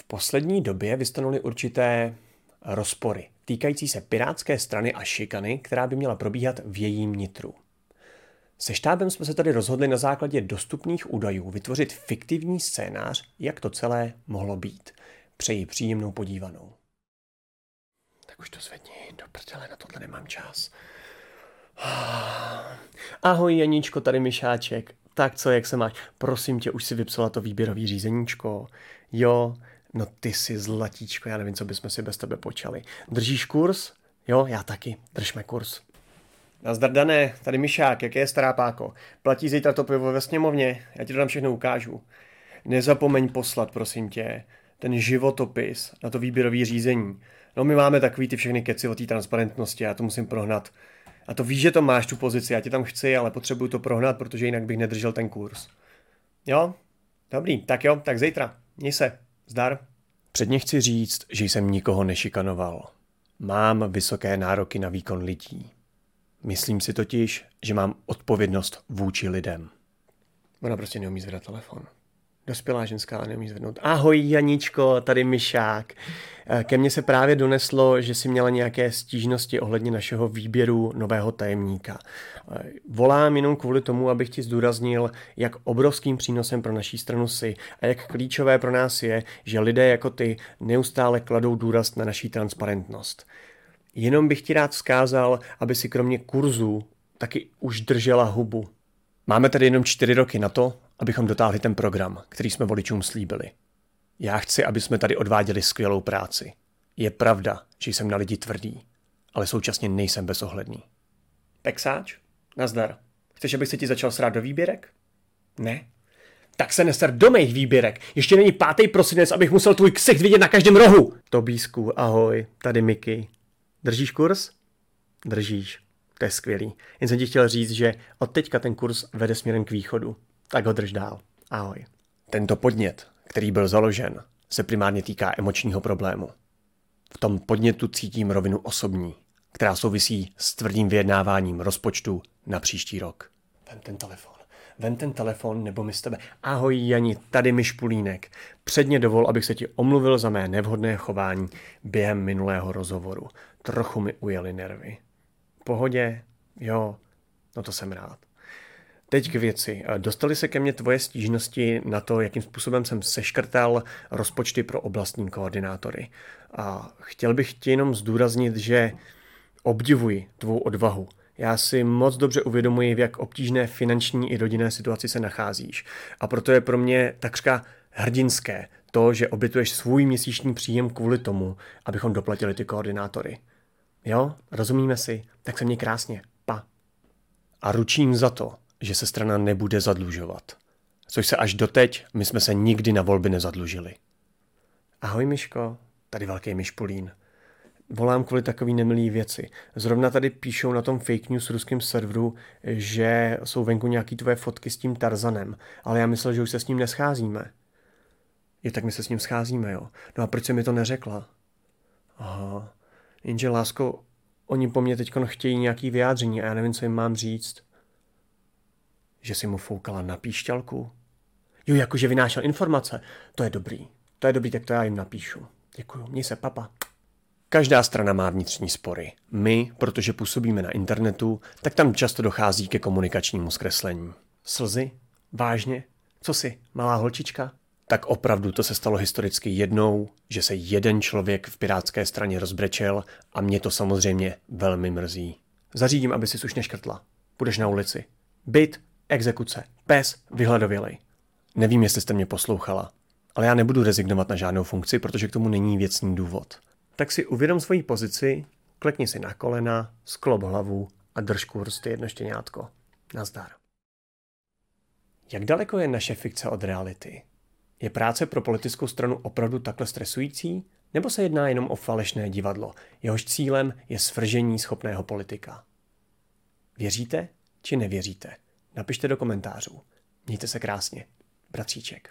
V poslední době vystanuly určité rozpory týkající se pirátské strany a šikany, která by měla probíhat v jejím nitru. Se štábem jsme se tady rozhodli na základě dostupných údajů vytvořit fiktivní scénář, jak to celé mohlo být. Přeji příjemnou podívanou. Tak už to zvedni, do prdele, na tohle nemám čas. Ahoj Janíčko, tady Myšáček. Tak co, jak se máš? Prosím tě, už si vypsala to výběrový řízeníčko. Jo, no ty si zlatíčko, já nevím, co bychom si bez tebe počali. Držíš kurz? Jo, já taky. Držme kurz. Nazdar Dané, tady Myšák, jaké je stará páko. Platí zítra to pivo ve sněmovně, já ti to tam všechno ukážu. Nezapomeň poslat, prosím tě, ten životopis na to výběrový řízení. No my máme takový ty všechny keci o té transparentnosti, já to musím prohnat. A to víš, že to máš tu pozici, já ti tam chci, ale potřebuju to prohnat, protože jinak bych nedržel ten kurz. Jo? Dobrý, tak jo, tak zítra. Měj se. Zdar. Předně chci říct, že jsem nikoho nešikanoval. Mám vysoké nároky na výkon lidí. Myslím si totiž, že mám odpovědnost vůči lidem. Ona prostě neumí zvedat telefon. Dospělá ženská neumí zvednout. Ahoj Janíčko, tady Myšák. Eh, ke mně se právě doneslo, že si měla nějaké stížnosti ohledně našeho výběru nového tajemníka. Eh, volám jenom kvůli tomu, abych ti zdůraznil, jak obrovským přínosem pro naší stranu si a jak klíčové pro nás je, že lidé jako ty neustále kladou důraz na naší transparentnost. Jenom bych ti rád vzkázal, aby si kromě kurzu taky už držela hubu. Máme tady jenom čtyři roky na to, abychom dotáhli ten program, který jsme voličům slíbili. Já chci, aby jsme tady odváděli skvělou práci. Je pravda, že jsem na lidi tvrdý, ale současně nejsem bezohledný. Pexáč? Nazdar. Chceš, abych se ti začal srát do výběrek? Ne. Tak se neser do mých výběrek. Ještě není pátý prosinec, abych musel tvůj ksicht vidět na každém rohu. Tobísku, ahoj, tady Miky. Držíš kurz? Držíš. To je skvělý. Jen jsem ti chtěl říct, že od teďka ten kurz vede směrem k východu. Tak ho drž dál. Ahoj. Tento podnět, který byl založen, se primárně týká emočního problému. V tom podnětu cítím rovinu osobní, která souvisí s tvrdým vyjednáváním rozpočtu na příští rok. Vem ten telefon. Vem ten telefon nebo mi z tebe. Ahoj Jani, tady mi Špulínek. Předně dovol, abych se ti omluvil za mé nevhodné chování během minulého rozhovoru. Trochu mi ujeli nervy. Pohodě? Jo, no to jsem rád. Teď k věci. Dostali se ke mně tvoje stížnosti na to, jakým způsobem jsem seškrtal rozpočty pro oblastní koordinátory. A chtěl bych ti jenom zdůraznit, že obdivuji tvou odvahu. Já si moc dobře uvědomuji, v jak obtížné finanční i rodinné situaci se nacházíš. A proto je pro mě takřka hrdinské to, že obětuješ svůj měsíční příjem kvůli tomu, abychom doplatili ty koordinátory. Jo, rozumíme si, tak se mě krásně. Pa. A ručím za to, že se strana nebude zadlužovat. Což se až doteď, my jsme se nikdy na volby nezadlužili. Ahoj Miško, tady velký Mišpolín. Volám kvůli takový nemilý věci. Zrovna tady píšou na tom fake news ruském serveru, že jsou venku nějaký tvoje fotky s tím Tarzanem, ale já myslel, že už se s ním nescházíme. Je tak my se s ním scházíme, jo. No a proč se mi to neřekla? Aha, jenže lásko, oni po mně teď chtějí nějaký vyjádření a já nevím, co jim mám říct. Že si mu foukala na píšťalku? Jo, jakože vynášel informace. To je dobrý. To je dobrý, tak to já jim napíšu. Děkuju. Měj se, papa. Každá strana má vnitřní spory. My, protože působíme na internetu, tak tam často dochází ke komunikačnímu zkreslení. Slzy? Vážně? Co si, malá holčička? Tak opravdu to se stalo historicky jednou, že se jeden člověk v pirátské straně rozbrečel a mě to samozřejmě velmi mrzí. Zařídím, aby si už neškrtla. Půjdeš na ulici. Byt, exekuce, pes, vyhladovělej. Nevím, jestli jste mě poslouchala, ale já nebudu rezignovat na žádnou funkci, protože k tomu není věcný důvod. Tak si uvědom svoji pozici, klekni si na kolena, sklop hlavu a drž kurz ty jedno štěňátko. Nazdar. Jak daleko je naše fikce od reality? Je práce pro politickou stranu opravdu takhle stresující? Nebo se jedná jenom o falešné divadlo, jehož cílem je svržení schopného politika? Věříte či nevěříte? Napište do komentářů. Mějte se krásně. Bratříček.